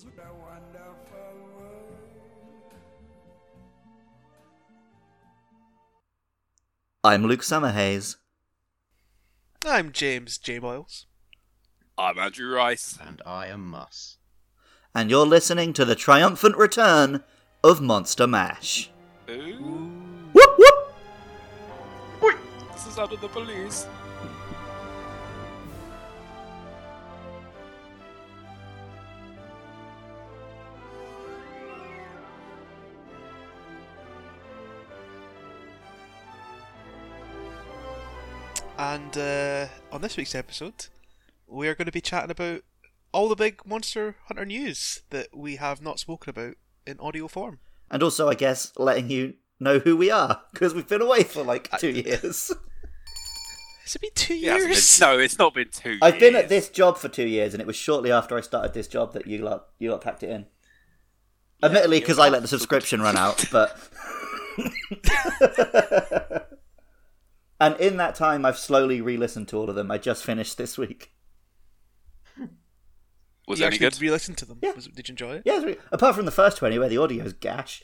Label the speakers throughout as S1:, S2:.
S1: A wonderful world.
S2: I'm Luke Summerhaze.
S3: I'm James J. Boyles.
S4: I'm Andrew Rice.
S5: And I am Mus.
S2: and you're listening to the triumphant return of Monster Mash.
S4: Ooh,
S2: Whoop whoop!
S4: this is under the police.
S3: And uh, on this week's episode, we are going to be chatting about all the big Monster Hunter news that we have not spoken about in audio form.
S2: And also, I guess, letting you know who we are, because we've been away for like two years.
S3: Has it been two
S4: It
S3: years?
S4: been- no, it's not been two.
S2: I've been at this job for two years, and it was shortly after I started this job that you lot, you lot packed it in. Admittedly, because I let the subscription run out, but. and in that time, I've slowly re listened to all of them. I just finished this week.
S4: Was
S3: you
S4: any
S3: actually
S4: good?
S3: re-listened to them?
S2: Yeah.
S3: Was, did you enjoy it?
S2: Yeah, it's really- apart from the first 20 where the audio's gash.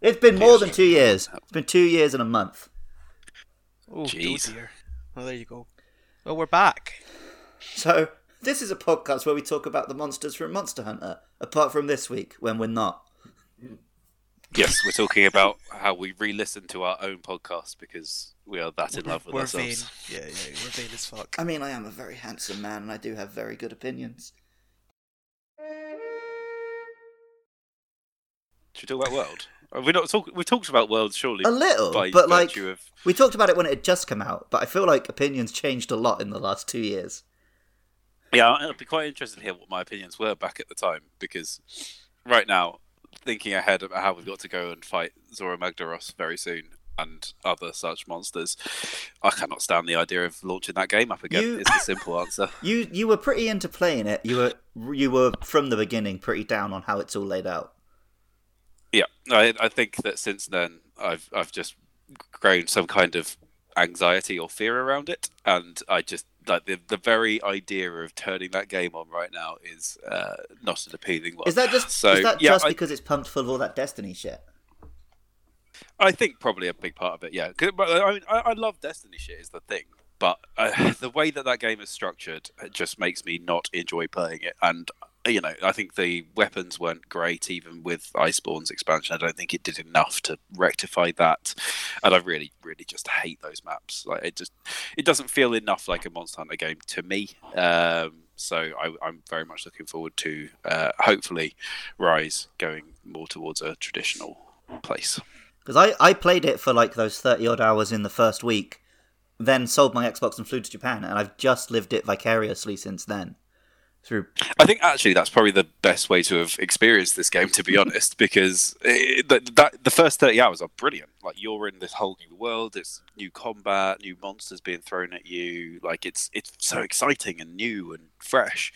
S2: It's been more than two years. It's been two years and a month.
S3: Oh,
S4: Jeez.
S3: oh dear. Well, there you go. Well, we're back.
S2: So, this is a podcast where we talk about the monsters from Monster Hunter, apart from this week when we're not.
S4: Yes, we're talking about how we re-listen to our own podcast because we are that in love with
S3: we're
S4: ourselves.
S3: vain. Yeah, yeah, we're vain as fuck.
S2: I mean, I am a very handsome man and I do have very good opinions.
S4: Should we talk about world? Uh, have we not talk- we talked about world surely.
S2: A little,
S4: by
S2: but like,
S4: of
S2: we talked about it when it had just come out, but I feel like opinions changed a lot in the last two years.
S4: Yeah, I'd be quite interested to hear what my opinions were back at the time because right now, thinking ahead about how we've got to go and fight Zorah Magdaros very soon and other such monsters, I cannot stand the idea of launching that game up again.
S2: You-
S4: Is the simple answer.
S2: You you were pretty into playing it. You were you were from the beginning pretty down on how it's all laid out.
S4: Yeah, I, I think that since then I've I've just grown some kind of anxiety or fear around it, and I just like the the very idea of turning that game on right now is uh, not an appealing one.
S2: Is that just
S4: so?
S2: is that
S4: yeah,
S2: just
S4: I-
S2: because it's pumped full of all that Destiny shit?
S4: I think probably a big part of it, yeah. I, mean, I, I love Destiny shit is the thing, but uh, the way that that game is structured just makes me not enjoy playing it. And you know, I think the weapons weren't great, even with Iceborne's expansion. I don't think it did enough to rectify that. And I really, really just hate those maps. Like it just, it doesn't feel enough like a Monster Hunter game to me. Um, so I, I'm very much looking forward to uh, hopefully Rise going more towards a traditional place.
S2: Because I, I played it for like those 30 odd hours in the first week, then sold my Xbox and flew to Japan, and I've just lived it vicariously since then. Through
S4: I think actually that's probably the best way to have experienced this game, to be honest, because it, that, that the first thirty hours are brilliant. Like you're in this whole new world, it's new combat, new monsters being thrown at you. Like it's it's so exciting and new and fresh.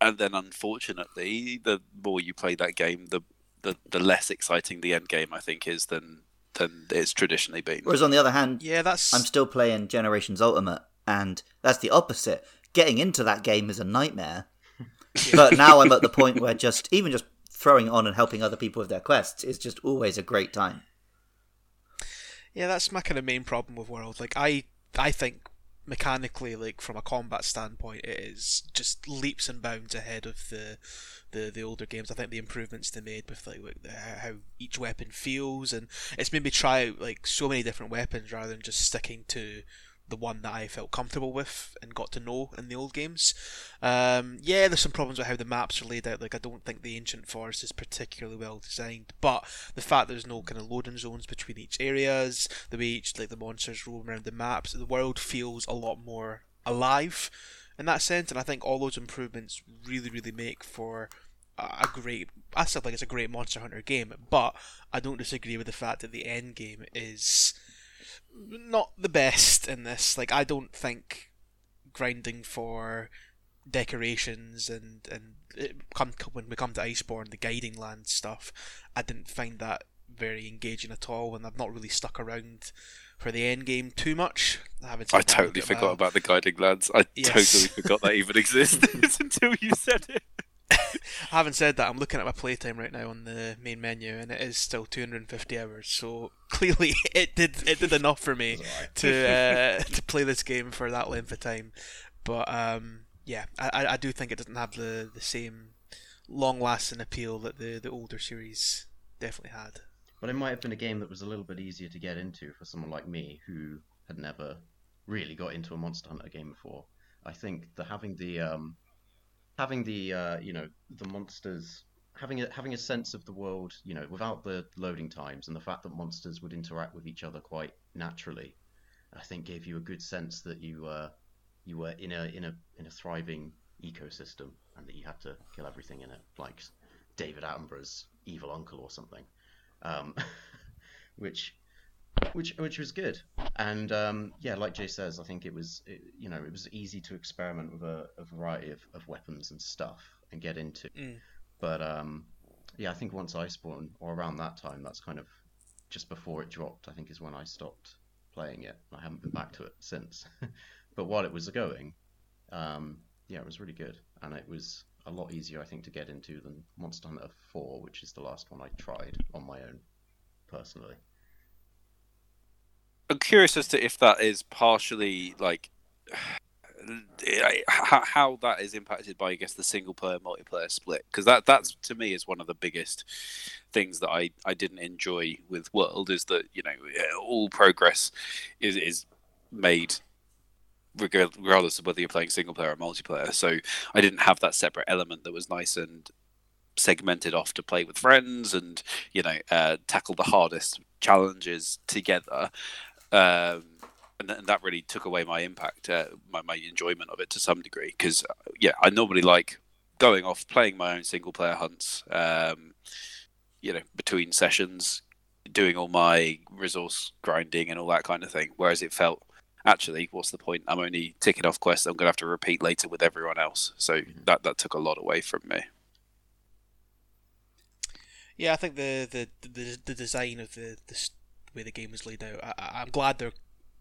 S4: And then unfortunately, the more you play that game, the the, the less exciting the end game I think is than than it's traditionally been.
S2: Whereas on the other hand,
S3: Yeah, that's.
S2: I'm still playing Generations Ultimate, and that's the opposite. Getting into that game is a nightmare. but now I'm at the point where just even just throwing on and helping other people with their quests is just always a great time.
S3: Yeah, that's my kind of main problem with World. Like, I, I think mechanically, like from a combat standpoint, it is just leaps and bounds ahead of the, the, the older games. I think the improvements they made with like, like the, how each weapon feels, and it's made me try out like so many different weapons rather than just sticking to the one that I felt comfortable with and got to know in the old games. Um, yeah, there's some problems with how the maps are laid out. Like, I don't think the ancient forest is particularly well designed, but the fact there's no kind of loading zones between each areas, the way each like the monsters roam around the maps, the world feels a lot more alive in that sense. And I think all those improvements really, really make for a great. I still think it's a great Monster Hunter game, but I don't disagree with the fact that the end game is not the best in this. Like, I don't think grinding for decorations and and it come when we come to Iceborne, the guiding land stuff, I didn't find that very engaging at all, and I've not really stuck around for the end game too much. I.
S4: I totally forgot about the guiding lands. I
S3: Yes.
S4: totally forgot that even existed until you said it.
S3: Having said that, I'm looking at my playtime right now on the main menu, and it is still 250 hours. So clearly, it did it did enough for me to uh, to play this game for that length of time. But um, yeah, I, I do think it doesn't have the, the same long lasting appeal that the, the older series definitely had.
S5: But it might have been a game that was a little bit easier to get into for someone like me who had never really got into a Monster Hunter game before. I think the having the um, having the uh, you know the monsters having a having a sense of the world you know without the loading times and the fact that monsters would interact with each other quite naturally, I think gave you a good sense that you uh, you were in a in a in a thriving ecosystem and that you had to kill everything in it, like David Attenborough's evil uncle or something, um, which which which was good. And um, yeah, like Jay says, I think it was it, you know it was easy to experiment with a, a variety of, of weapons and stuff and get into.
S3: Mm.
S5: But um, yeah, I think once Iceborne or around that time, that's kind of just before it dropped. I think is when I stopped playing it. I haven't been back to it since. but while it was going, um, yeah, it was really good, and it was a lot easier, I think, to get into than Monster Hunter 4, which is the last one I tried on my own, personally.
S4: I'm curious as to if that is partially like how, that is impacted by, I guess, the single player multiplayer split because that that's to me is one of the biggest things that I, I didn't enjoy with World is that you know all progress is is made regardless of whether you're playing single player or multiplayer. So I didn't have that separate element that was nice and segmented off to play with friends and you know uh, tackle the hardest challenges together. Um, and, th- and, that really took away my impact, uh, my, my enjoyment of it to some degree. Because uh, yeah, I normally like going off playing my own single player hunts. Um, you know, between sessions, doing all my resource grinding and all that kind of thing. Whereas it felt actually, what's the point? I'm only ticking off quests I'm going to have to repeat later with everyone else. So mm-hmm. that that took a lot away from me.
S3: Yeah, I think the the the, the design of the, the way the game was laid out, I, I'm glad they're.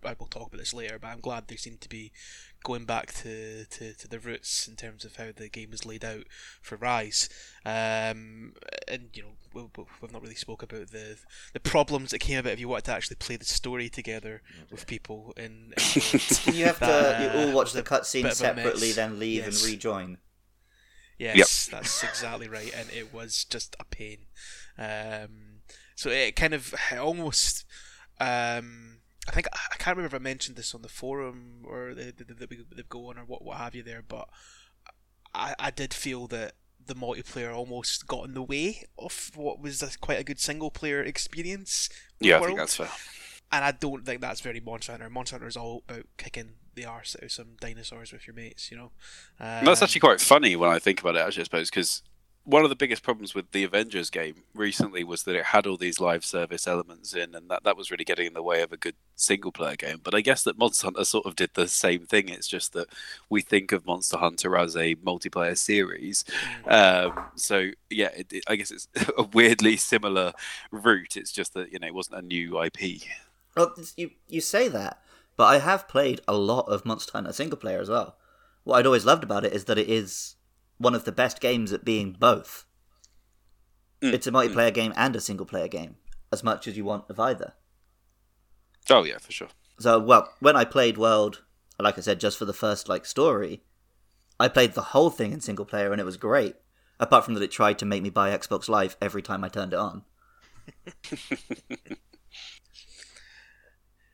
S3: I will talk about this later, but I'm glad they seem to be going back to, to, to the roots in terms of how the game is laid out for Rise. Um, and you know, we, we've not really spoke about the the problems that came about if you wanted to actually play the story together with people. In,
S2: in you have that, to you all watch the cutscene separately, then leave yes. and rejoin.
S3: Yes, yep. that's exactly right, and it was just a pain. Um, so it kind of almost. Um, I think I can't remember if I mentioned this on the forum or the the, the, the go on or what what have you there, but I I did feel that the multiplayer almost got in the way of what was a, quite a good single player experience.
S4: Yeah, I think that's fair.
S3: And I don't think that's very Monster Hunter. Monster Hunter is all about kicking the arse out of some dinosaurs with your mates, you know.
S4: Um, that's actually quite funny when I think about it, actually, I suppose, because one of the biggest problems with the Avengers game recently was that it had all these live service elements in, and that, that was really getting in the way of a good single player game. But I guess that Monster Hunter sort of did the same thing. It's just that we think of Monster Hunter as a multiplayer series. Mm. Um, so yeah, it, it, I guess it's a weirdly similar route. It's just that you know it wasn't a new IP.
S2: Well, you you say that, but I have played a lot of Monster Hunter single player as well. What I'd always loved about it is that it is one of the best games at being both. Mm. It's a multiplayer mm. game and a single player game, as much as you want of either.
S4: Oh yeah, for sure.
S2: So well, when I played World, like I said, just for the first like story, I played the whole thing in single player and it was great. Apart from that, it tried to make me buy Xbox Live every time I turned it on.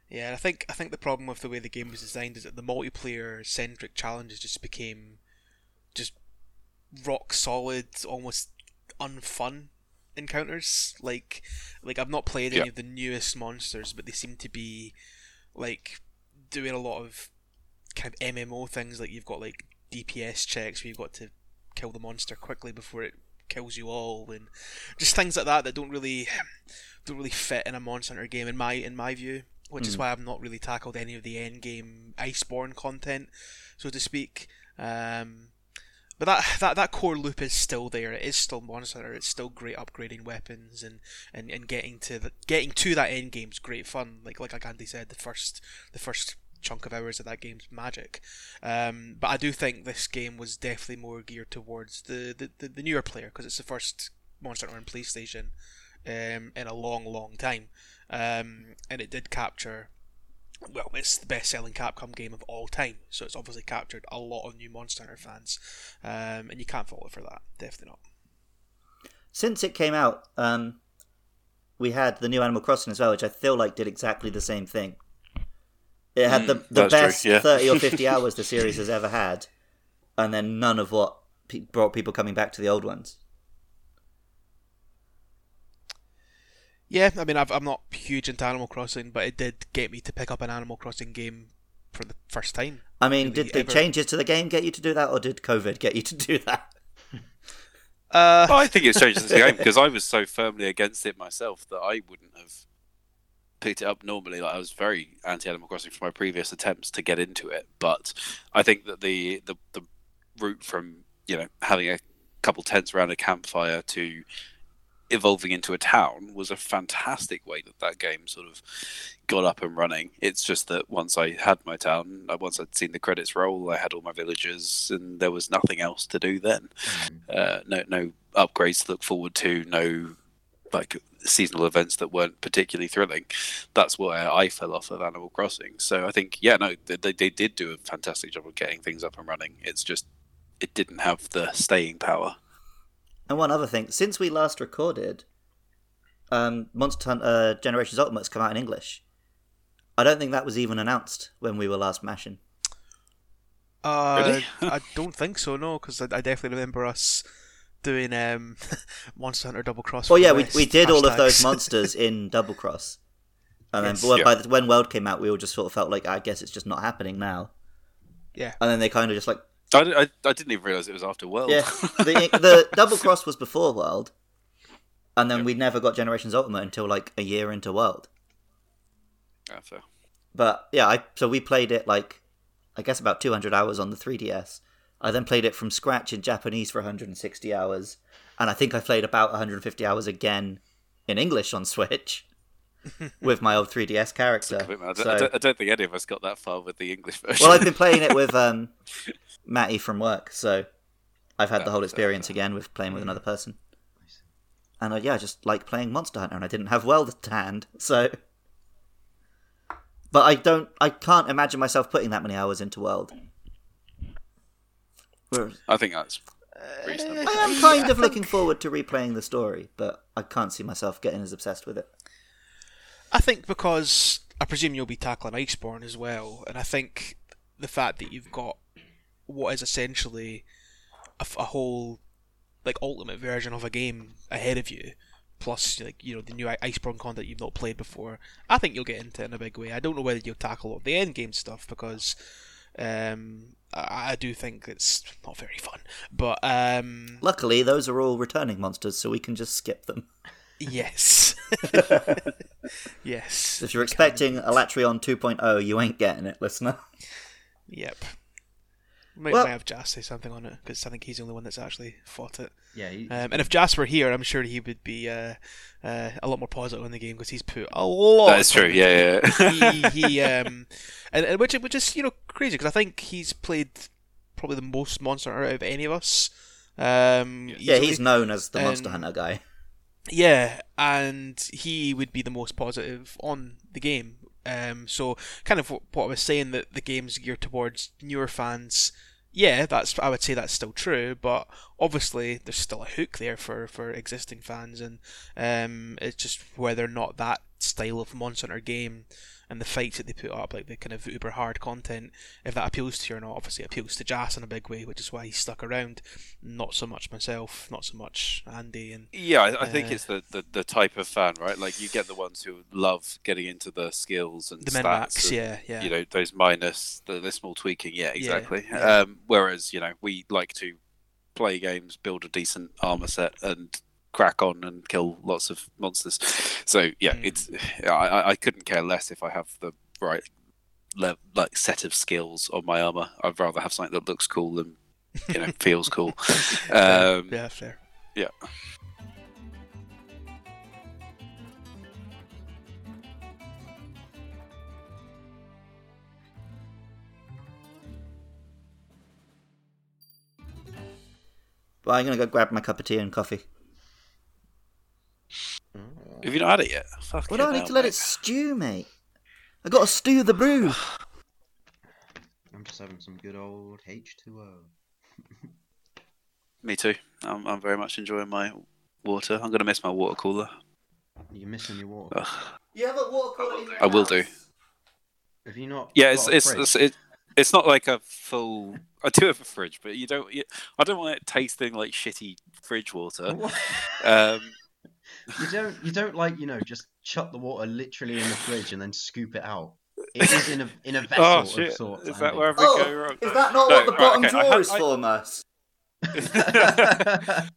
S3: yeah, I think I think the problem with the way the game was designed is that the multiplayer centric challenges just became just rock solid, almost unfun encounters. Like, like I've not played any of the newest monsters, but they seem to be like doing a lot of kind of MMO things. Like you've got like DPS checks where you've got to kill the monster quickly before it kills you all, and just things like that that don't really don't really fit in a Monster Hunter game in my in my view. Which mm. is why I've not really tackled any of the end game Iceborne content, so to speak. Um, but that, that that core loop is still there. It is still Monster It's still great upgrading weapons and, and, and getting to the, getting to that end game is great fun. Like like Andy said, the first the first chunk of hours of that game's magic. Um, but I do think this game was definitely more geared towards the the, the, the newer player because it's the first Monster Hunter on PlayStation um, in a long, long time, um, and it did capture. Well, it's the best-selling Capcom game of all time, so it's obviously captured a lot of new Monster Hunter fans, um, and you can't fault it for that. Definitely not.
S2: Since it came out, um, we had the new Animal Crossing as well, which I feel like did exactly the same thing. It had the, the
S4: that's true,
S2: best
S4: yeah.
S2: 30 or 50 hours the series has ever had, and then none of what pe- brought people coming back to the old ones.
S3: Yeah, I mean, I've, I'm not huge into Animal Crossing, but it did get me to pick up an Animal Crossing game for the first time.
S2: I mean,
S3: Really
S2: did the
S3: ever-
S2: changes to the game get you to do that, or did COVID get you to do that?
S3: Uh,
S4: Well, I think it's changed the game because I was so firmly against it myself that I wouldn't have picked it up normally. Like I was very anti Animal Crossing from my previous attempts to get into it, but I think that the the, the route from you know having a couple tents around a campfire to evolving into a town was a fantastic way that that game sort of got up and running. It's just that once I had my town, uh, once I'd seen the credits roll, I had all my villagers, and there was nothing else to do then. Uh, no, no upgrades to look forward to, no like seasonal events that weren't particularly thrilling. That's where I fell off of Animal Crossing. So I think, yeah, no, they, they did do a fantastic job of getting things up and running. It's just it didn't have the staying power.
S2: And one other thing, since we last recorded, um, Monster Hunter Generations Ultimate's come out in English. I don't think that was even announced when we were last mashing.
S3: uh,
S4: Really?
S3: I don't think so, no, because I, I definitely remember us doing um, Monster Hunter Double Cross.
S2: Well, yeah, we, we did all of those monsters in Double Cross. And then
S3: Yes.
S2: but
S4: Yeah.
S2: by the, when World came out, we all just sort of felt like, I guess it's just not happening now.
S3: yeah,
S2: And then they kind of just like,
S4: I, I, I didn't even realize it was after World.
S2: yeah. the, the Double Cross was before World. And then we never got Generations Ultimate until like a year into World.
S4: Yeah, fair.
S2: But yeah, I so we played it like I guess about 200 hours on the 3DS. I then played it from scratch in Japanese for 160 hours, and I think I played about 150 hours again in English on Switch with my old 3DS character.
S4: I, don't,
S2: So-
S4: I, don't, I don't think any of us got that far with the English version.
S2: well, I've been playing it with um, Matty from work, so I've had the whole experience again with playing with
S3: Mm.
S2: another person. And uh, yeah, I just like playing Monster Hunter, and I didn't have World to hand, so. But I don't, I can't imagine myself putting that many hours into World.
S4: I think that's reasonable.
S2: I am kind of looking forward to replaying the story, but I can't see myself getting as obsessed with it.
S3: I think because I presume you'll be tackling Iceborne as well, and I think the fact that you've got what is essentially a whole like ultimate version of a game ahead of you, plus like you know the new Iceborne content you've not played before, I think you'll get into it in a big way. I don't know whether you'll tackle all the end game stuff because um, I, I do think it's not very fun, but um,
S2: Luckily, those are all returning monsters, so we can just skip them.
S3: yes, yes.
S2: If you're expecting a Alatreon 2.0, you ain't getting it, listener.
S3: Yep. Might,
S2: Well-
S3: might have Jas say something on it because I think he's the only one that's actually fought it.
S5: Yeah, he,
S3: Um, and if Jas were here, I'm sure he would be uh, uh, a lot more positive on the game because he's put a lot.
S4: That is true. Yeah, yeah.
S3: he, he um, and, and which which is you know crazy because I think he's played probably the most Monster Hunter out of any of us. Um,
S2: Yeah,
S3: easily.
S2: he's known as the Monster
S3: Um,
S2: Hunter guy.
S3: Yeah, and he would be the most positive on the game. Um, so kind of what, what I was saying that the game's geared towards newer fans. Yeah, that's I would say that's still true, but obviously there's still a hook there for, for existing fans, and um, it's just whether or not that style of Monster Hunter game and the fights that they put up, like the kind of uber hard content, if that appeals to you or not. Obviously, it appeals to Jas in a big way, which is why he's stuck around. Not so much myself, not so much Andy, and
S4: Yeah, I, I think
S3: Uh,
S4: it's the, the, the type of fan, right? Like you get the ones who love getting into the skills and
S3: the
S4: stats
S3: max.
S4: and,
S3: Yeah, yeah.
S4: You know those minus the, the small tweaking. Yeah, exactly.
S3: yeah.
S4: Um, whereas you know we like to play games, build a decent armor set, and crack on and kill lots of monsters. So yeah,
S3: mm.
S4: it's I, I couldn't care less if I have the right le- like set of skills on my armor. I'd rather have something that looks cool than you know feels cool. Um,
S3: yeah, fair.
S4: Yeah.
S2: Well, I'm gonna go grab my cup of tea and coffee.
S4: Have you not had it yet?
S2: Well, no, I need
S4: hell,
S2: to let
S4: mate.
S2: it stew, mate. I gotta stew the brew.
S5: I'm just having some good old H2O.
S4: Me too. I'm, I'm very much enjoying my water. I'm gonna miss my water cooler.
S5: You're missing your water.
S4: Ugh.
S2: You have a water cooler in your
S4: I will do.
S5: Have you not?
S4: Yeah, it's
S5: got a
S4: it's it's, it's not like a full. I do have a fridge, but you don't. You, I don't want it tasting like shitty fridge water.
S5: What?
S4: Um,
S5: You don't. You don't like you know just chuck the water literally in the fridge and then scoop it out. It is in a in a oh, vessel
S4: oh
S5: of
S4: shit!
S5: sorts.
S4: Is that where we go
S2: Oh,
S4: wrong?
S2: is that not
S4: No,
S2: what the
S4: right,
S2: bottom
S4: okay,
S2: drawer
S4: had-
S2: is
S4: I-
S2: for, Mus?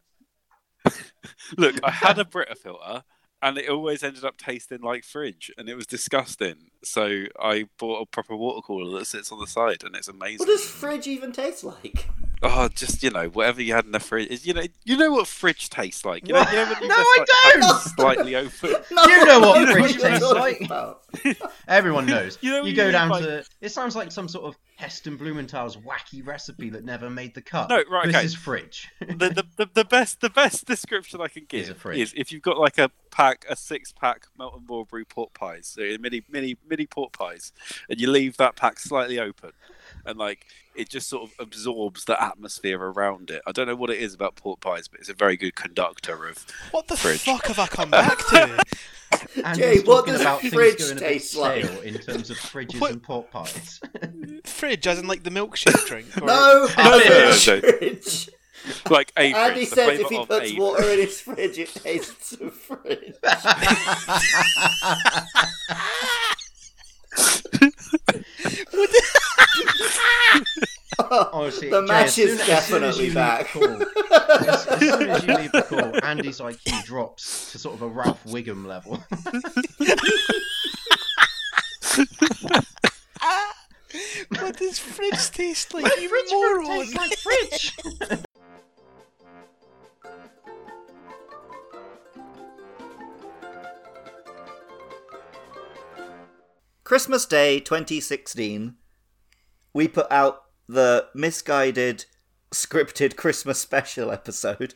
S4: Look, I had a Brita filter, and it always ended up tasting like fridge, and it was disgusting. So I bought a proper water cooler that sits on the side, and it's amazing.
S2: What does fridge even taste like?
S4: Oh, just you know, whatever you had in the fridge. Is you know, you know what fridge tastes like. You know, you know
S5: No, I
S4: like,
S2: don't!
S4: Slightly open.
S2: No,
S5: You know what
S2: I
S5: fridge
S2: you're
S5: tastes like. Everyone knows.
S4: You know
S5: you
S4: you
S5: go
S4: eat,
S5: down
S4: like-
S5: to. It sounds like some sort of Heston Blumenthal's wacky recipe that never made the cut.
S4: No, right,
S5: This
S4: okay.
S5: is fridge.
S4: the, the, the, the best the best description I can
S5: Is
S4: give
S5: a fridge.
S4: is if you've got like a pack a six pack Melton Mowbray pork pies, so mini mini mini pork pies, and you leave that pack slightly open, and like it just sort of absorbs the atmosphere around it. I don't know what it is about pork pies, but it's a very good conductor of.
S3: What the
S4: Fridge.
S3: fuck have I come back to?
S5: And
S2: Jay,
S5: he's
S2: what
S5: talking
S2: does
S5: about
S2: fridge
S5: going
S2: taste like?
S5: in terms of fridges
S3: What-
S5: and pork pies.
S3: Fridge, as in like the milkshake drink. Or...
S2: No,
S5: Oh,
S2: a
S5: yeah.
S2: fridge.
S4: Like a fridge,
S2: Andy
S4: the
S2: says if he puts water
S4: fridge.
S2: in his fridge, it tastes of fridge.
S5: Oh, Honestly,
S2: The match is
S5: as soon as
S2: definitely back.
S5: call- as, as soon as you leave the call, Andy's IQ drops to sort of a Ralph Wiggum level.
S3: what does fridge taste like?
S5: Like
S3: you
S5: fridge
S3: moron!
S5: tastes like fridge.
S2: Christmas Day 2016, we put out the misguided scripted Christmas special episode.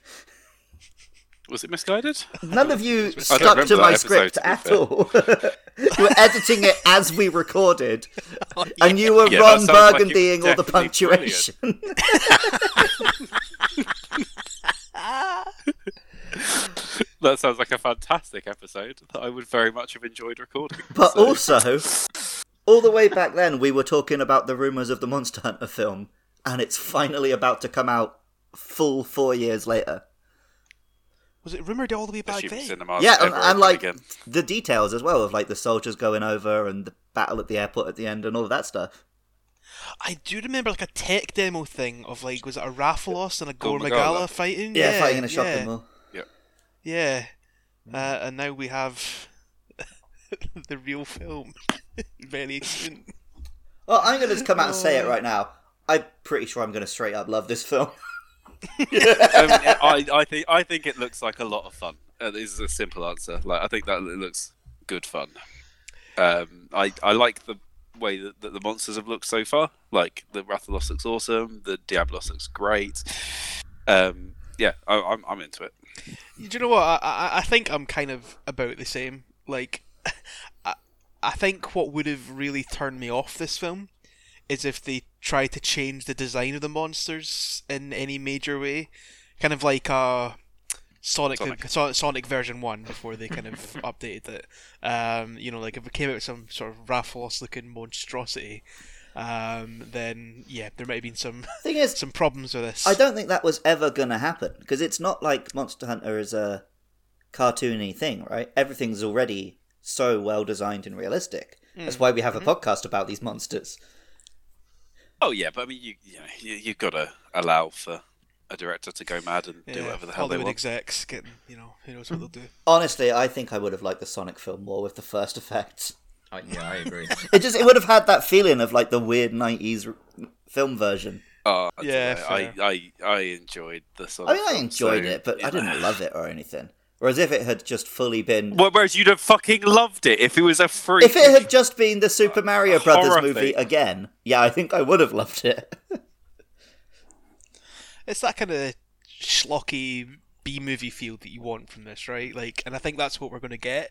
S4: Was it misguided?
S2: None of you stuck to my script
S4: to
S2: at
S4: fair.
S2: all. you were editing it as we recorded, and you were
S4: Yeah, that
S2: Ron
S4: sounds like
S2: Burgundying all the punctuation.
S4: That sounds like a fantastic episode that I would very much have enjoyed recording.
S2: But
S4: So-
S2: also, all the way back then, we were talking about the rumours of the Monster Hunter film, and it's finally about to come out full four years later.
S3: Was it rumoured all the way back then?
S4: cinemas
S2: yeah, and,
S4: ever
S2: and like
S4: again.
S2: the details as well of like the soldiers going over and the battle at the airport at the end and all of that stuff.
S3: I do remember like a tech demo thing of like was it a Rathalos and a Gore
S4: Gore
S3: Magala
S4: Magala.
S3: fighting?
S2: Yeah, fighting in a
S3: yeah,
S2: shopping mall.
S3: Yeah, uh, and now we have the real film very soon.
S2: Well, I'm going to come out and say it right now. I'm pretty sure I'm going to straight up love this film.
S4: Um, I, I think I think it looks like a lot of fun. Uh, this is a simple answer. Like I think that it looks good fun. Um, I I like the way that, that the monsters have looked so far. Like the Rathalos looks awesome. The Diablos looks great. Um, yeah, I, I'm I'm into it.
S3: Do you know what? I, I I think I'm kind of about the same. Like, I I think what would have really turned me off this film is if they tried to change the design of the monsters in any major way, kind of like a Sonic
S4: Sonic.
S3: Sonic, Sonic version one before they kind of updated it. Um, you know, like if it came out with some sort of Rathalos looking monstrosity, um, then yeah, there might have been some
S2: Thing is,
S3: some problems with this.
S2: I don't think that was ever going to happen because it's not like Monster Hunter is a cartoony thing, right? Everything's already so well designed and realistic. That's mm, why we have a mm-hmm. podcast about these monsters.
S4: Oh yeah, but I mean you you know, you, you've got to allow for a director to go mad and do whatever the hell they
S3: Hollywood
S4: want.
S3: execs getting, you know, who knows what they'll do.
S2: Honestly, I think I would have liked the Sonic film more with the first effects.
S5: I, yeah, I agree.
S2: It just it would have had that feeling of like the weird '90s r- film version.
S4: Oh, I
S3: Yeah,
S4: dunno, I,
S3: fair.
S4: I I enjoyed the Sonic.
S2: I mean, I
S4: film,
S2: enjoyed
S4: so-
S2: it, but I didn't love it or anything. Whereas if it had just fully been,
S4: Well, whereas you'd have fucking loved it if it was a free.
S2: if it had just been the Super Mario Brothers
S4: horror
S2: movie
S4: thing.
S2: again, yeah, I think I would have loved it.
S3: It's that kind of schlocky B movie feel that you want from this, right? Like, and I think that's what we're going to get.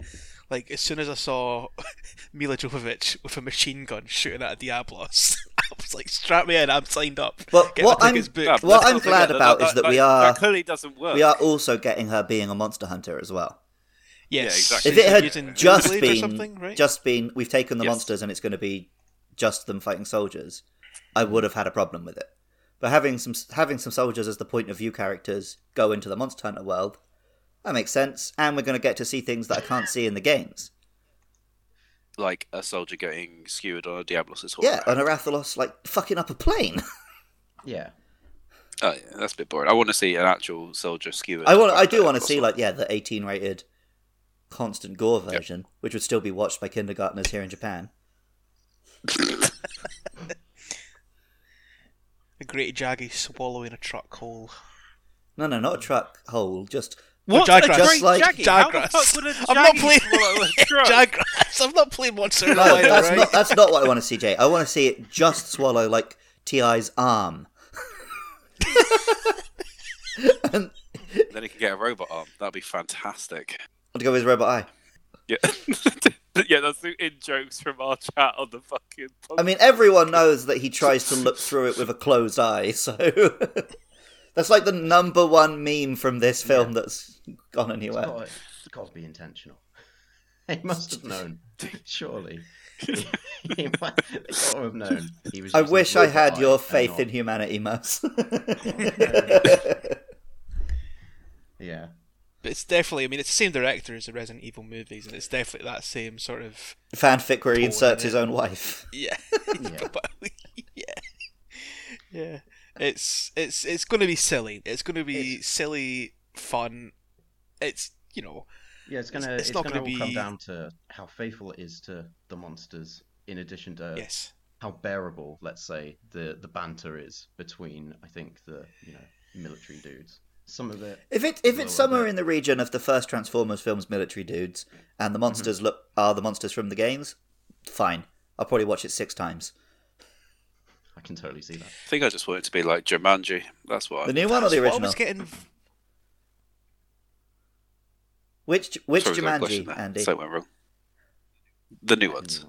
S3: Like, as soon as I saw Milla Jovovich with a machine gun shooting at a Diablos, I was like, strap me in, I'm signed up.
S2: But
S3: Get
S2: what I'm-
S4: Yeah,
S2: What
S4: let's
S2: I'm glad
S4: forget
S2: about is that we are-
S4: that clearly doesn't work.
S2: We are also getting her being a monster hunter as well.
S3: yes,
S4: exactly.
S2: If it had just been
S3: right?
S2: just been we've taken the
S4: Yes.
S2: monsters and it's going to be just them fighting soldiers, I would have had a problem with it. But having some having some soldiers as the point of view characters go into the monster hunter world, that makes sense, and we're going to get to see things that I can't see in the games.
S4: like a soldier getting skewered on a Diablos' horse.
S2: Yeah, on a Rathalos like fucking up a plane.
S5: Yeah.
S4: Oh, yeah, that's a bit boring. I want to see an actual soldier skewered.
S2: I want I do want to see like yeah the 18 rated constant gore version, which would still be watched by kindergartners here in Japan.
S3: The Great Jaggi swallowing a truck hole.
S2: No, no, not a truck hole, just
S4: What?
S3: Jagras.
S4: A
S2: Just
S4: great
S2: like
S4: Jaggy? How the
S3: Jagras.
S4: fuck would a
S3: I'm not playing
S4: swallow a?
S3: Jagras. I'm not playing Monster
S2: No,
S3: Hunter,
S2: that's
S3: right?
S2: not that's not what I want to see, Jay. I want to see it just swallow like Ti's arm. and
S4: Then he can get a robot arm. That'd be fantastic.
S2: I'd go with his robot eye.
S4: Yeah, yeah. That's the in jokes from our chat on the fucking.
S2: I mean, everyone knows that he tries to look through it with a closed eye, so that's like the number one meme from this film that's gone
S5: It's
S2: anywhere.
S5: got, it's got to be intentional. He must have known, surely. he might, they have known. He was
S2: I wish I had your faith in humanity, Mus.
S5: Yeah.
S3: But it's definitely, I mean, it's the same director as the Resident Evil movies, and it's definitely that same sort of
S2: Fanfic where he inserts
S3: in
S2: his own wife.
S3: yeah,
S5: Yeah.
S3: Yeah, yeah. It's it's it's going to be silly. It's going to be silly, fun. It's you know,
S5: Yeah, it's gonna
S3: it's
S5: it's,
S3: not
S5: gonna,
S3: gonna
S5: all come down to how faithful it is to the monsters, in addition to
S3: yes,
S5: how bearable, let's say, the the banter is between I think the you know military dudes. Some of it,
S2: If it if it's somewhere
S5: bit.
S2: in the region of the first Transformers films, military dudes, and
S3: Mm-hmm.
S2: the monsters look are the monsters from the games, fine. I'll probably watch it six times.
S5: I can totally see that.
S4: I think I just want it to be like Jumanji. That's what.
S2: The
S4: I...
S2: new one or the
S3: That's what I was getting.
S2: Which which
S4: Sorry, was there a question
S2: Jumanji,
S4: there?
S2: Andy?
S4: So it went wrong. The new ones.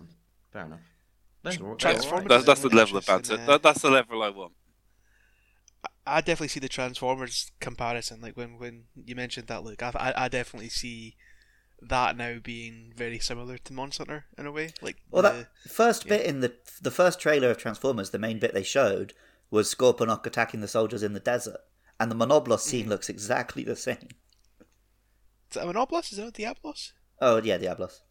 S5: Fair enough. They're, they're all
S3: Transformers
S5: right.
S4: That's, that's the level of banter. That, that's the level I want.
S3: I definitely see the Transformers comparison. Like when when you mentioned that, look, I I, I definitely see that now being very similar to Monster Hunter in a way. Like
S2: Well,
S3: the,
S2: that first bit in the the first trailer of Transformers, the main bit they showed was Scorponok attacking the soldiers in the desert, and the Monoblos scene
S3: Mm-hmm.
S2: looks exactly the same.
S3: is that a Monoblos? Is that a Diablos?
S2: Oh yeah, Diablos.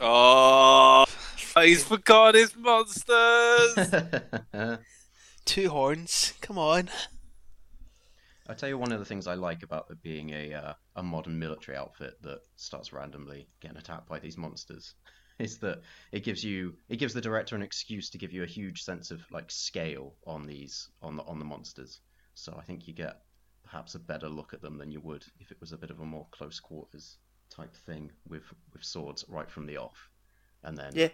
S4: Oh, he's forgot his monsters.
S3: Two horns. Come on.
S5: I tell you, one of the things I like about it being a uh, a modern military outfit that starts randomly getting attacked by these monsters is that it gives you it gives the director an excuse to give you a huge sense of like scale on these on the on the monsters. So I think you get perhaps a better look at them than you would if it was a bit of a more close quarters type thing with with swords right from the off. And then
S2: Yeah,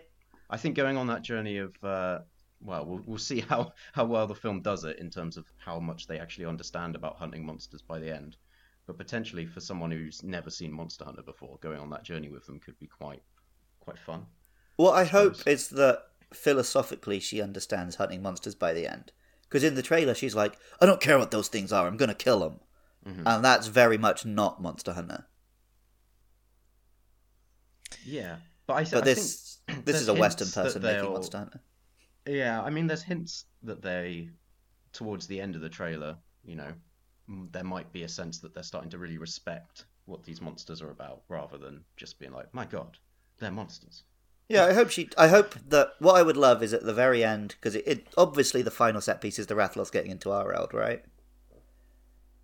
S5: I think going on that journey of uh, well, we'll we'll see how how well the film does it in terms of how much they actually understand about hunting monsters by the end. But potentially for someone who's never seen Monster Hunter before, going on that journey with them could be quite quite fun.
S2: What I hope
S5: suppose.
S2: is that philosophically she understands hunting monsters by the end. Because in the trailer she's like, I don't care what those things are, I'm gonna kill them.
S5: Mhm.
S2: And that's very much not Monster Hunter.
S5: Yeah, but I,
S2: But
S5: I
S2: this
S5: think
S2: this is a Western person making Monster Hunter.
S5: Yeah, I mean, there's hints that they, towards the end of the trailer, you know, there might be a sense that they're starting to really respect what these monsters are about, rather than just being like, "My God, they're monsters."
S2: Yeah, I hope she. I hope that what I would love is at the very end because it, it obviously the final set piece is the Rathalos getting into our world, right?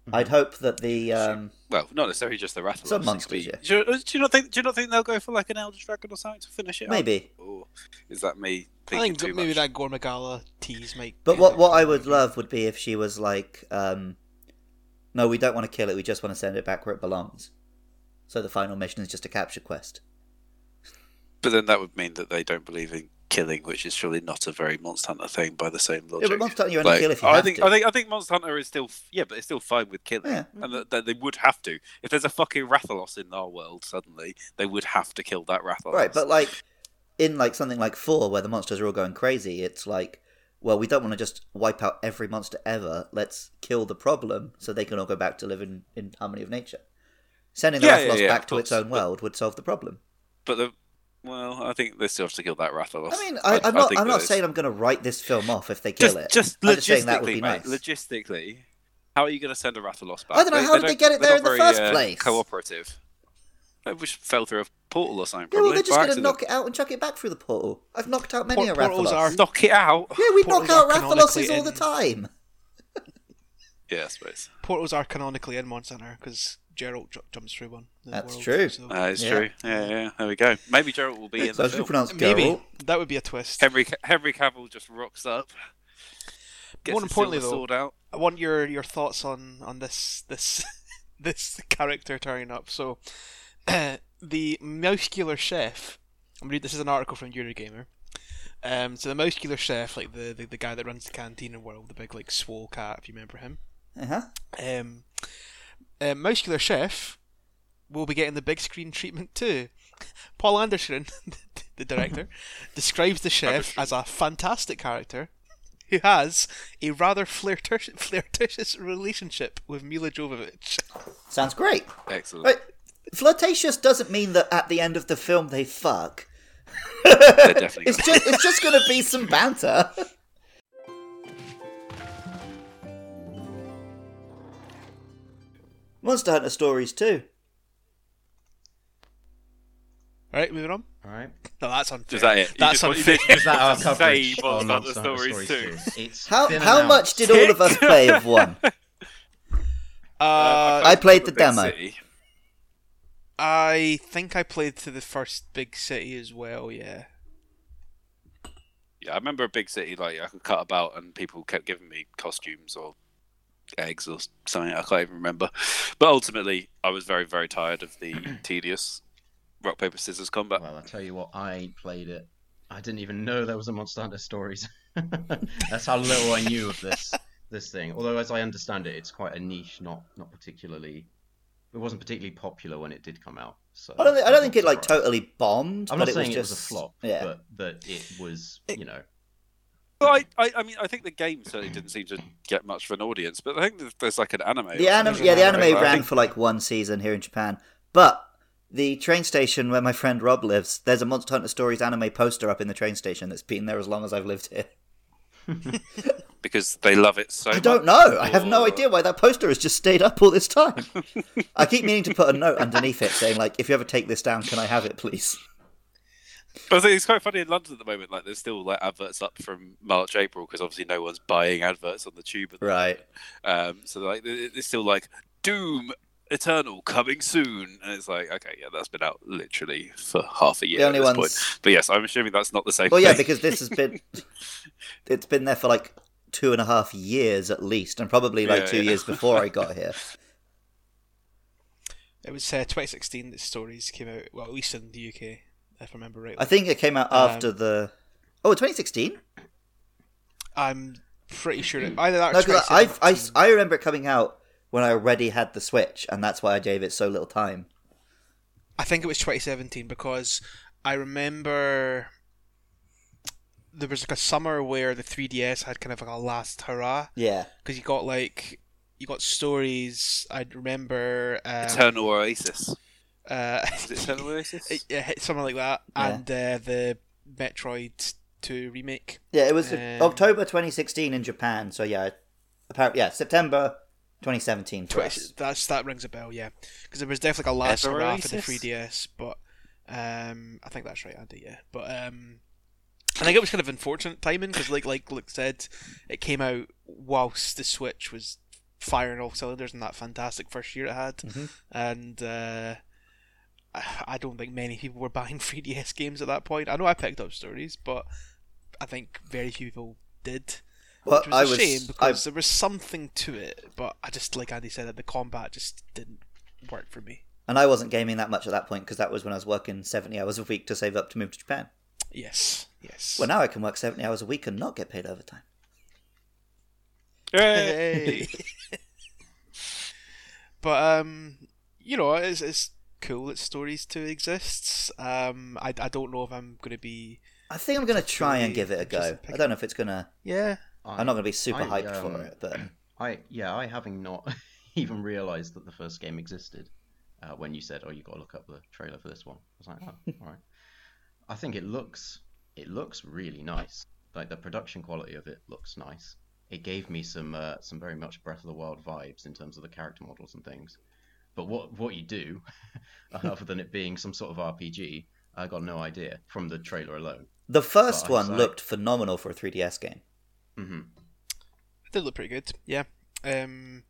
S5: Mm-hmm.
S2: I'd hope that the um,
S4: well, not necessarily just the Rathalos.
S2: Some
S4: it
S2: monsters,
S4: be-
S2: yeah.
S4: Do you, do you not think? Do you not think they'll go for like an Elder Dragon or something to finish it? up?
S2: maybe.
S4: Or is that me
S3: I
S4: thinking
S3: think
S4: too
S3: maybe
S4: much?
S3: that Gore Magala tease might.
S2: But
S3: be
S2: what what I would love would be if she was like, um, no, we don't want to kill it. We just want to send it back where it belongs. So the final mission is just a capture quest.
S4: But then that would mean that they don't believe in killing, which is surely not a very Monster Hunter thing by the same logic.
S2: Yeah,
S4: logic.
S2: but Monster Hunter you only
S4: Like,
S2: kill if you
S4: I
S2: have
S4: think
S2: to.
S4: I think I think Monster Hunter is still yeah, but it's still fine with killing,
S2: Yeah.
S4: and that, that they would have to. If there's a fucking Rathalos in our world, suddenly they would have to kill that Rathalos.
S2: Right, but like in like something like four, where the monsters are all going crazy, it's like, well, we don't want to just wipe out every monster ever. Let's kill the problem so they can all go back to live in, in harmony of nature. Sending the
S4: Yeah, yeah,
S2: Rathalos
S4: yeah,
S2: back
S4: of
S2: to its
S4: course,
S2: own
S4: but-
S2: world would solve the problem.
S4: but the well, I think they still have to kill that Rathalos.
S2: I mean, I, I'm not.
S4: think
S2: I'm not saying I'm going to write this film off if they kill
S4: just
S2: it.
S4: just
S2: I'm just saying that would be
S4: mate.
S2: nice.
S4: Logistically, how are you going to send a Rathalos back?
S2: I don't know, how did they get it there in the
S4: very,
S2: first
S4: uh,
S2: place?
S4: Cooperative. They just fell through a portal or something.
S2: yeah, well, they're just going to knock it out and chuck it back through the portal. I've knocked out many
S3: Port-
S2: a
S3: portals
S2: Rathalos.
S3: are-
S4: knock it out.
S2: Yeah, we knock out
S3: are
S2: Rathaloses all the time.
S4: Yeah, I suppose.
S3: Portals are canonically in Monster because Geralt ju- jumps through one.
S2: That's
S3: world,
S2: true.
S3: so-
S4: Uh, it's
S2: Yeah.
S4: true. Yeah, yeah. There we go. Maybe Geralt will be in
S2: So
S4: the
S2: it's
S4: film.
S2: pronounced
S3: Maybe that would be a twist.
S4: Henry Henry Cavill just rocks up. Gets
S3: More importantly, though-
S4: sword out.
S3: I want your your thoughts on on this this this character turning up. So, the muscular chef. I'm read. This is an article from Eurogamer. Um, so the muscular chef, like the, the the guy that runs the canteen in World, the big like swole cat, if you remember him.
S2: Uh-huh.
S3: Um, uh, muscular chef will be getting the big screen treatment too. Paul Anderson, the director, describes the chef
S4: Anderson.
S3: as a fantastic character who has a rather flirtatious, flirtatious relationship with Milla Jovovich.
S2: Sounds great.
S4: Excellent.
S2: Right. Flirtatious doesn't mean that at the end of the film they fuck. It's just it's just gonna be some banter. Monster Hunter stories too.
S3: Right, moving on.
S5: All right.
S3: No, that's unfair.
S4: Is that it?
S3: That's
S4: just want-
S3: unfair.
S4: you
S5: Is that our coverage
S4: Monster
S5: on Monster Hunter
S4: Stories
S5: Stories
S4: too.
S5: It's
S2: How
S5: been
S2: how much did all of us play of one?
S3: Uh,
S2: I played the
S4: Big
S2: demo.
S4: City.
S3: I think I played to the first big city as well. Yeah.
S4: Yeah, I remember a big city like I could cut about and people kept giving me costumes or eggs or something. I can't even remember. But ultimately, I was very very tired of the tedious rock paper scissors combat.
S5: Well, I tell you what, I played it. I didn't even know there was a Monster Hunter Stories. That's how little I knew of this this thing. Although, as I understand it, it's quite a niche, not not particularly. It wasn't particularly popular when it did come out. So
S2: I don't think, I don't think it like
S5: surprised.
S2: totally bombed,
S5: I'm
S2: but
S5: not
S2: it was
S5: saying
S2: just
S5: it was a flop,
S2: Yeah.
S5: but that it was, you know,
S4: Well, I, I, I mean, I think the game certainly didn't seem to get much of an audience, but I think there's- there's like an anime.
S2: The anime, yeah, the
S4: like that,
S2: anime ran
S4: think-
S2: for like one season here in Japan. But the train station where my friend Rob lives, there's a Monster Hunter Stories anime poster up in the train station that's been there as long as I've lived here.
S4: because they love it so.
S2: I don't
S4: much,
S2: know. I have no idea why that poster has just stayed up all this time. I keep meaning to put a note underneath it saying like, if you ever take this down, can I have it, please?
S4: But I think it's quite funny in London at the moment. Like, there's still like adverts up from March, April because obviously no one's buying adverts on the tube. At the
S2: Right.
S4: Um, so like, it- it's still like Doom Eternal coming soon, and it's like, okay, yeah, that's been out literally for half a year
S2: The
S4: at
S2: only
S4: this
S2: ones.
S4: point. But yes, I'm assuming that's not the same.
S2: Well, yeah,
S4: thing.
S2: because this has been, it's been there for like two and a half years at least, and probably like
S4: Yeah,
S2: two
S4: yeah.
S2: years before I got here.
S3: It was uh, 2016 that stories came out. Well, at least in the UK, if I remember right.
S2: I think it came out
S3: Um,
S2: after the. Oh, 2016?
S3: I'm pretty sure it, either that. Or
S2: No, because I, I, I remember it coming out when I already had the Switch, and that's why I gave it so little time.
S3: I think it was 2017 because I remember there was like a summer where the 3DS had kind of like a last hurrah
S2: Yeah.
S3: because you got like you got stories. I remember um,
S4: Eternal Oasis.
S3: Uh,
S4: Is it Eternal Oasis?
S3: yeah, something like that,
S2: Yeah.
S3: and uh, the Metroid 2 remake.
S2: Yeah, it was
S3: Um,
S2: October 2016 in Japan, so yeah, apparently, yeah, September 2017 for
S3: 20,
S2: us.
S3: that's that rings a bell, yeah, because there was definitely like a last
S4: Ever
S3: hurrah for the 3DS, but um, I think that's right, Andy. Yeah, but um, I think it was kind of unfortunate timing because, like like Luke said, it came out whilst the Switch was firing all cylinders in that fantastic first year it had,
S2: Mhm.
S3: and uh, I I don't think many people were buying 3DS games at that point. I know I picked up stories, but I think very few people did.
S2: Well,
S3: Which was
S2: I
S3: a
S2: was,
S3: shame
S2: I,
S3: because there was something to it, but I just like Andy said, the combat just didn't work for me.
S2: and I wasn't gaming that much at that point because that was when I was working 70 hours a week to save up to move to Japan.
S3: Yes, yes.
S2: Well, now I can work 70 hours a week and not get paid overtime.
S3: Hey. but um, you know, it's it's cool that Stories Two exists. Um, I I don't know if I'm gonna be.
S2: I think I'm going to try and give it a go.
S3: interested to pick
S2: I don't know if it's going to.
S3: Yeah.
S2: I'm not going to be super
S5: I,
S2: hyped
S5: um,
S2: for it, but
S5: I yeah, I having not even realised that the first game existed uh, when you said, "Oh, you got to look up the trailer for this one." I was like, "Oh, all right." I think it looks it looks really nice. Like the production quality of it looks nice. It gave me some uh, some very much Breath of the Wild vibes in terms of the character models and things. But what what you do, other than it being some sort of RPG, I got no idea from the trailer alone.
S2: the first
S5: But
S2: one
S5: say-
S2: looked phenomenal for a 3DS game.
S5: Mm-hmm.
S3: It did look pretty good. Yeah. Um,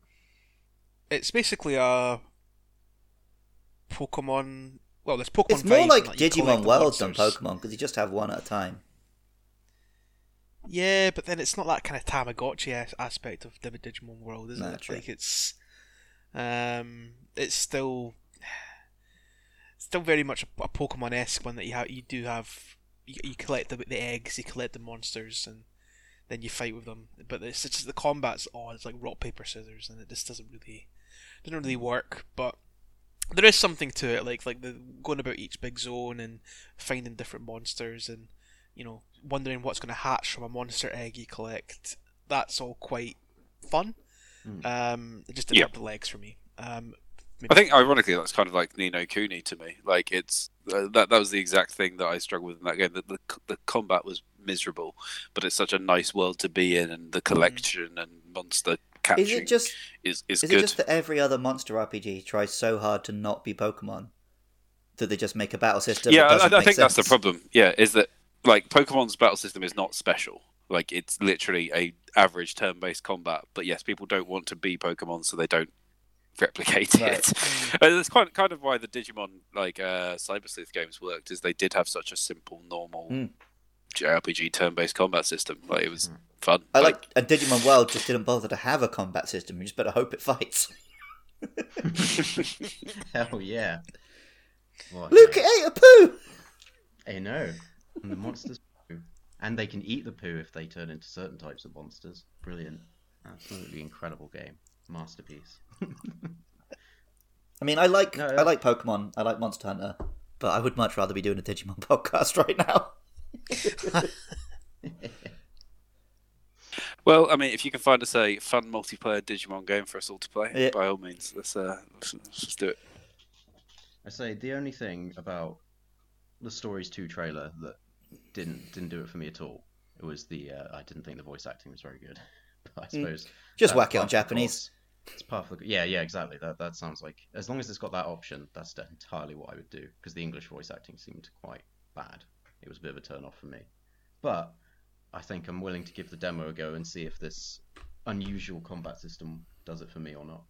S3: it's basically a Pokemon. Well, there's Pokemon.
S2: It's more like
S3: in that you collect
S2: Digimon
S3: the
S2: World than. Pokemon because you just have one at a time.
S3: Yeah, but then it's not that kind of Tamagotchi aspect of the Digimon World, is
S2: No,
S3: it?
S2: true.
S3: Like it's, um, it's still, still very much a, Pokemon esque one that you have. You do have. You, you collect the, the eggs, you collect the monsters, and then you fight with them. But it's, it's just the combat's odd. It's like rock paper scissors, and it just doesn't really doesn't really work. But there is something to it, like like the going about each big zone and finding different monsters and you know wondering what's going to hatch from a monster egg you collect. That's all quite fun.
S5: Mm.
S3: Um, it just didn't
S4: Yeah.
S3: have the legs for me. Um,
S4: I think, ironically, that's kind of like Ni no Kuni to me. Like it's uh, that that was the exact thing that I struggled with in that game. That the the combat was miserable, but it's such a nice world to be in, and the collection and monster catching
S2: Is it just
S4: is is,
S2: is
S4: good.
S2: it just that every other monster RPG tries so hard to not be Pokemon that they just make a battle system?
S4: yeah,
S2: that
S4: I, I
S2: make
S4: think that's the problem. Yeah, is that like Pokemon's battle system is not special. Like it's literally a average turn-based combat. But yes, people don't want to be Pokemon, so they don't replicate
S2: Right.
S4: it. Uh, That's quite kind of why the Digimon like uh, Cyber Sleuth games worked. Is they did have such a simple, normal
S2: Mm.
S4: JRPG turn-based combat system. Like it was fun.
S2: I like a Digimon World just didn't bother to have a combat system. You just better hope it fights.
S5: Hell yeah! What
S2: Luke
S5: game.
S2: ate a poo.
S5: I know. And the monsters poo. And they can eat the poo if they turn into certain types of monsters. Brilliant. Absolutely incredible game. Masterpiece.
S2: I mean, I like
S5: No,
S2: I like Pokemon. I like Monster Hunter, but I would much rather be doing a Digimon podcast right now.
S4: Well, I mean, if you can find us a fun multiplayer Digimon game for us all to play,
S2: Yeah.
S4: by all means, let's uh, let's, let's just do it.
S5: I say the only thing about the Stories 2 trailer that didn't didn't do it for me at all. It was the uh, I didn't think the voice acting was very good. But I suppose
S2: Mm. Just whack it on
S5: part of the
S2: Japanese.
S5: course. It's part of the yeah yeah exactly. That that sounds like as long as it's got that option, that's entirely what I would do because the English voice acting seemed quite bad. It was a bit of a turn off for me. But I think I'm willing to give the demo a go and see if this unusual combat system does it for me or not.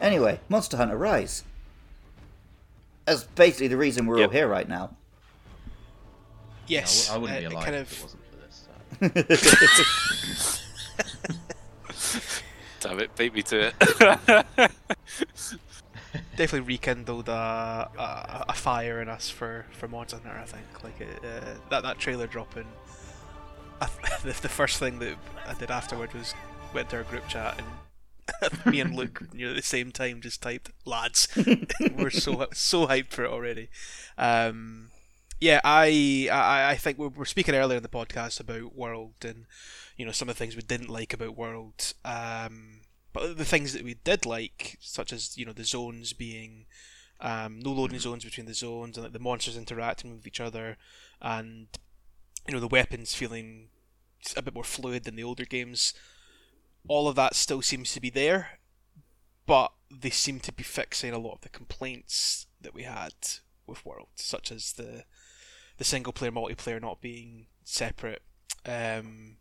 S2: Anyway, Monster Hunter Rise. That's basically the reason we're all here right now.
S3: yes,
S5: I wouldn't
S3: uh,
S5: be alive
S3: kind
S5: if it wasn't for this. so.
S4: Damn it, beat me to it.
S3: definitely rekindled a, a, a fire in us for, for Monster Hunter. I think like it, uh, that that trailer dropping. I th- the, the first thing that I did afterward was went to our group chat and me and Luke you know, at the same time just typed lads. we're so so hyped for it already. Um, yeah, I, I I think we were speaking earlier in the podcast about World and you know some of the things we didn't like about World. Um, but the things that we did like, such as you know the zones being um, no loading zones between the zones and like, the monsters interacting with each other, and you know the weapons feeling a bit more fluid than the older games. All of that still seems to be there, but they seem to be fixing a lot of the complaints that we had with World, such as the the single player multiplayer not being separate. Um,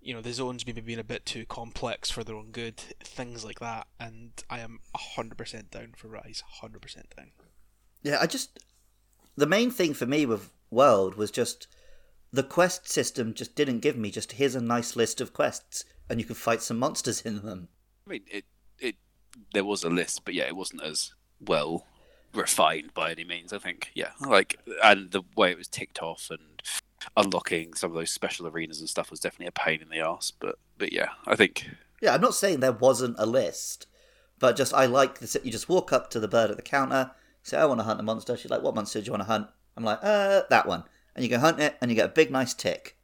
S3: you know, the zones maybe being a bit too complex for their own good, things like that. And I am hundred percent down for Rise, hundred percent down.
S2: Yeah, I just the main thing for me with World was just the quest system just didn't give me just here's a nice list of quests and you can fight some monsters in them.
S4: I mean, it it there was a list, but yeah, it wasn't as well refined by any means. I think, yeah, like and the way it was ticked off and unlocking some of those special arenas and stuff was definitely a pain in the ass. But but yeah, I think
S2: Yeah, I'm not saying there wasn't a list, but just I like this. You just walk up to the bird at the counter, say, "I want to hunt a monster." She's like, "What monster do you want to hunt?" I'm like, "Uh, that one." And you go hunt it, and you get a big, nice tick.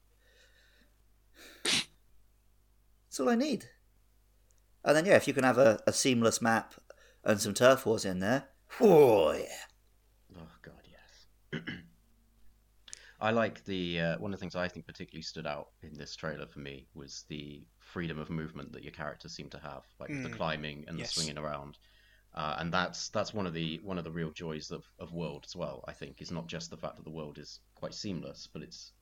S2: That's all I need. And then yeah, if you can have a, a seamless map and some turf wars in there, oh yeah.
S5: Oh god, yes. I like the uh, one of the things I think particularly stood out in this trailer for me was the freedom of movement that your characters seem to have, like with the
S3: Mm.
S5: climbing and
S3: Yes.
S5: the swinging around. Uh, and that's that's one of the one of the real joys of, of World as well. I think is not just the fact that the world is quite seamless, but it's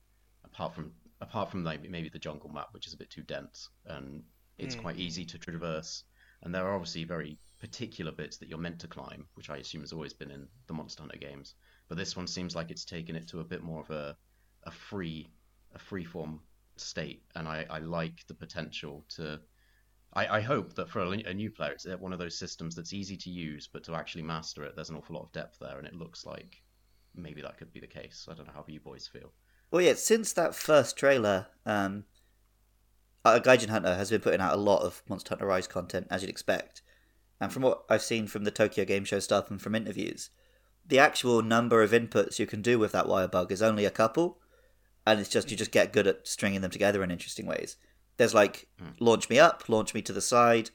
S5: apart from apart from like maybe the jungle map, which is a bit too dense, and it's
S3: Mm.
S5: quite easy to traverse. And there are obviously very particular bits that you're meant to climb, which I assume has always been in the Monster Hunter games. But this one seems like it's taken it to a bit more of a a free a free form state, and I, I like the potential to. I, I hope that for a, a new player, it's one of those systems that's easy to use, but to actually master it, there's an awful lot of depth there, and it looks like maybe that could be the case. I don't know how you boys feel.
S2: Well, yeah, since that first trailer, um, uh, Gaijin Hunter has been putting out a lot of Monster Hunter Rise content, as you'd expect. And from what I've seen from the Tokyo Game Show stuff and from interviews, the actual number of inputs you can do with that wire bug is only a couple, and it's just you just get good at stringing them together in interesting ways. There's like
S5: Mm.
S2: launch me up, launch me to the side,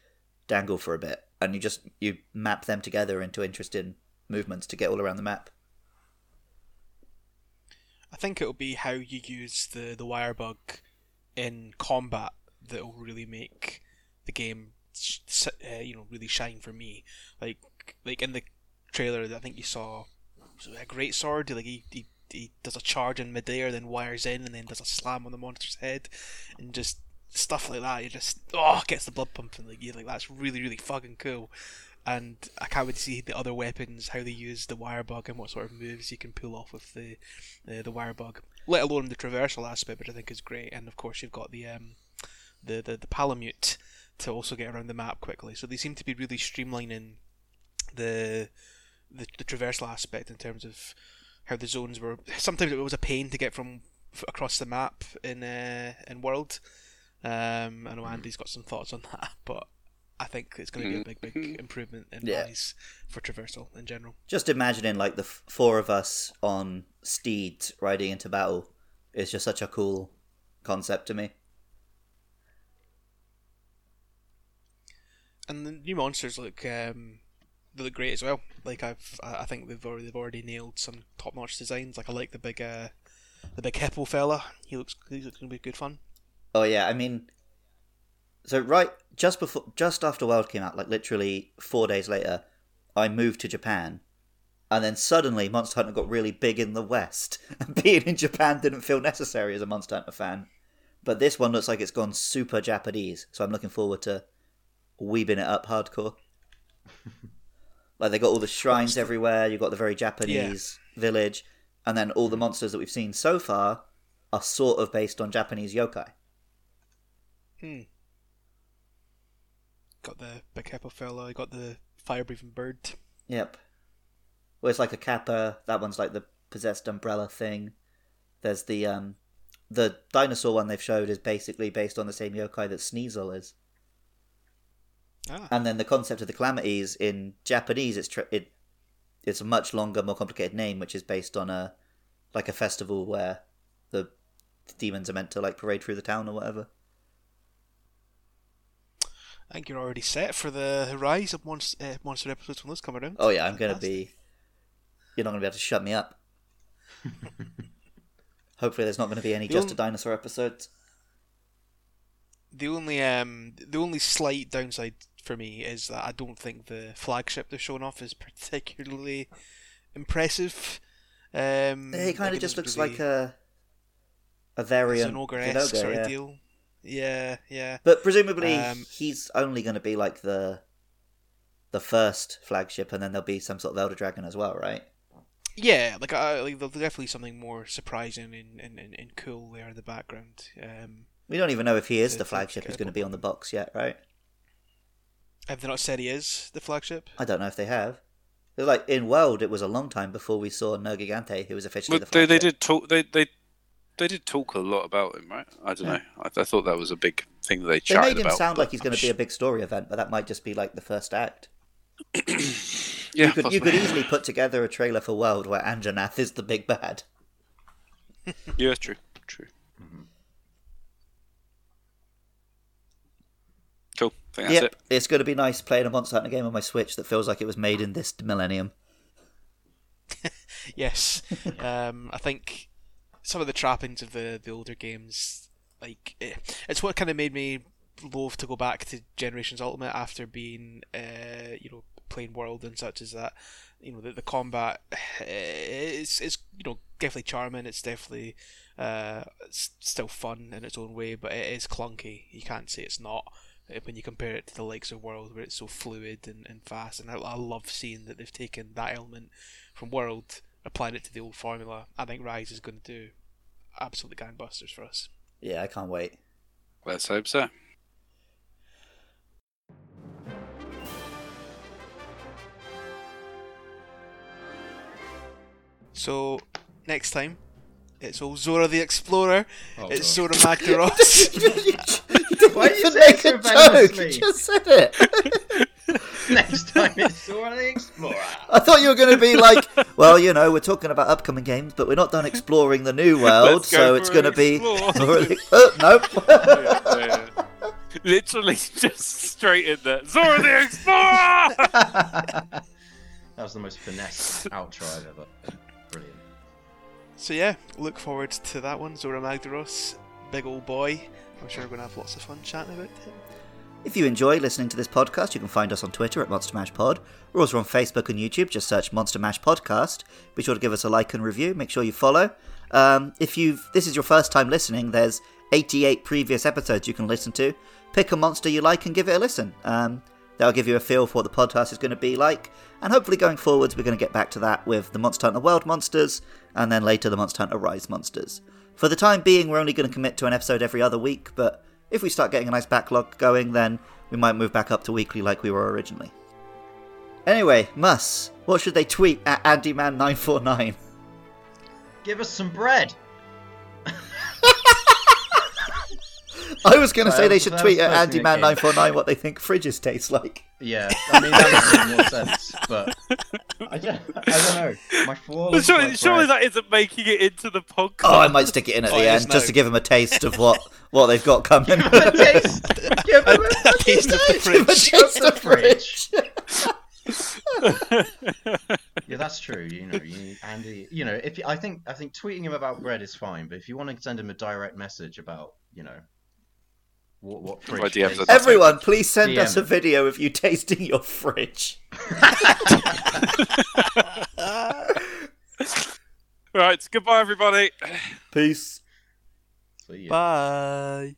S2: dangle for a bit, and you just you map them together into interesting movements to get all around the map.
S3: I think it'll be how you use the the wire bug in combat that will really make the game, uh, you know, really shine for me. Like like in the trailer, I think you saw a great sword. Like he, he he does a charge in midair, then wires in, and then does a slam on the monster's head, and just stuff like that. You just oh gets the blood pumping. Like you like that's really really fucking cool. And I can't wait to see the other weapons, how they use the wire bug, and what sort of moves you can pull off with the the, the wire bug. Let alone the traversal aspect, which I think is great. And of course, you've got the um, the the, the palamute to also get around the map quickly. So they seem to be really streamlining the the, the traversal aspect in terms of how the zones were. Sometimes it was a pain to get from f- across the map in uh, in World. Um, I know Andy's got some thoughts on that, but I think it's going to be a big, big improvement in
S2: Yeah.
S3: For traversal in general.
S2: Just imagining like the f- four of us on steeds riding into battle is just such a cool concept to me.
S3: and the new monsters look um, they look great as well. Like I've, I I think they've already they've already nailed some top notch designs. Like I like the big, uh, the big hippo fella. He looks he looks gonna be good fun.
S2: Oh yeah, I mean, so right just before, just after World came out, like literally four days later, I moved to Japan, and then suddenly Monster Hunter got really big in the West, and being in Japan didn't feel necessary as a Monster Hunter fan. But this one looks like it's gone super Japanese, so I'm looking forward to weebing it up hardcore. like they got all the shrines everywhere. You've got the very Japanese village, and then all the monsters that we've seen so far are sort of based on Japanese yokai.
S3: Hmm. Got the big hippo fella. Got the fire breathing bird.
S2: Yep. Well, it's like a kappa. That one's like the possessed umbrella thing. There's the um, the dinosaur one they've showed is basically based on the same yokai that Sneasel is.
S3: Ah,
S2: And then the concept of the calamities in Japanese, it's tr- it, it's a much longer, more complicated name, which is based on a like a festival where the demons are meant to like parade through the town or whatever.
S3: I think you're already set for the Horizon of monster, uh, monster episodes when those come around.
S2: Oh yeah, I'm gonna
S3: Fantastic.
S2: be. You're not gonna be able to shut me up. Hopefully, there's not going to be any
S3: The
S2: just a dinosaur episodes.
S3: The only um the only slight downside for me is that I don't think the flagship they're showing off is particularly impressive. Um,
S2: It kind of just looks
S3: really
S2: like a a variant
S3: Zinogre-esque
S2: Zinogre,
S3: sort
S2: yeah.
S3: of deal. Yeah, yeah.
S2: But presumably,
S3: Um,
S2: he's only going to be like the the first flagship, and then there'll be some sort of Elder Dragon as well, right?
S3: Yeah, like, I, like there's definitely something more surprising and, and, and, and cool there in the background. Um,
S2: We don't even know if he is
S3: The-
S2: the
S3: the
S2: flagship who's going to be on the box yet, right?
S3: have they not said he is the flagship?
S2: I don't know if they have. It like in World, it was a long time before we saw Nergigante, who was officially
S4: But
S2: the
S4: they, they did talk. They, they they did talk a lot about him, right? I don't know. I, I thought that was a big thing that they
S2: They
S4: chatted
S2: made him
S4: about.
S2: sound like he's going to be a big story event, but that might just be like the first act.
S4: yeah,
S2: you could you could easily put together a trailer for World where Anjanath is the big bad.
S4: Yeah, it's true. True. Cool. I think that's
S2: yep,
S4: it.
S2: it's going to be nice playing a Monster Hunter game on my Switch that feels like it was made in this millennium.
S3: Yes, um, I think some of the trappings of the the older games, like eh, it's what kind of made me loath to go back to Generations Ultimate after being, uh, you know, playing World and such as that. You know, the, the combat eh, is is you know definitely charming. It's definitely uh, it's still fun in its own way, but it is clunky. You can't say it's not when you compare it to the likes of World, where it's so fluid and, and fast. And I, I love seeing that they've taken that element from World, applied it to the old formula. I think Rise is going to do absolutely gangbusters for us.
S2: Yeah, I can't wait.
S4: Let's hope so.
S3: So next time, it's all Zora the Explorer.
S5: Oh,
S3: it's
S5: God.
S3: Zorah Magdaros.
S5: Why do you
S2: Even
S5: say
S2: make
S5: it
S2: a joke. You just said it.
S5: Next time it's Sora the Explorer.
S2: I thought you were going to be like, well, you know, we're talking about upcoming games, but we're not done exploring the new world,
S4: Let's go
S2: so
S4: for
S2: it's going to be.
S4: explore.
S2: oh, nope.
S4: Yeah, yeah. Literally just straight in there. Zora the Explorer!
S5: that was the most finesse outro I've ever. Brilliant.
S3: so yeah, look forward to that one. Zorah Magdaros, big old boy. I'm sure we're going to have lots of fun chatting about it.
S2: If you enjoy listening to this podcast, you can find us on Twitter at Monster Mash Pod. We're also on Facebook and YouTube. Just search Monster Mash Podcast. Be sure to give us a like and review. Make sure you follow. Um, if you've this is your first time listening, there's 88 previous episodes you can listen to. Pick a monster you like and give it a listen. Um, that'll give you a feel for what the podcast is going to be like. And hopefully, going forwards, we're going to get back to that with the Monster Hunter World monsters, and then later the Monster Hunter Rise monsters. For the time being, we're only going to commit to an episode every other week, but if we start getting a nice backlog going, then we might move back up to weekly like we were originally. Anyway, Mus, what should they tweet at AndyMan949?
S5: Give us some bread.
S2: I was going to say they should tweet at
S5: supposed to be.
S2: AndyMan949 what they think fridges taste like.
S5: Yeah, I mean that makes more sense, but I don't, I don't know. My flawless
S4: surely,
S5: like
S4: surely that isn't making it into the podcast.
S2: Oh, I might stick it in at
S3: Oh,
S2: the
S3: it is
S2: end just
S3: now.
S2: to give them a taste of what, what they've got coming.
S5: Give them a taste. Give them a
S3: A taste of the
S2: Give 'em a
S3: fridge.
S2: taste
S5: the
S2: fridge.
S5: Yeah, that's true. You know, you, Andy. You know, if you, I think I think tweeting him about bread is fine, but if you want to send him a direct message about, you know, what what fridge
S4: My DMs
S2: Everyone, please send us a video of you tasting your fridge.
S4: right, goodbye, everybody.
S2: Peace.
S5: So, yeah.
S3: Bye.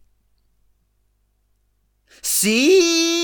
S2: See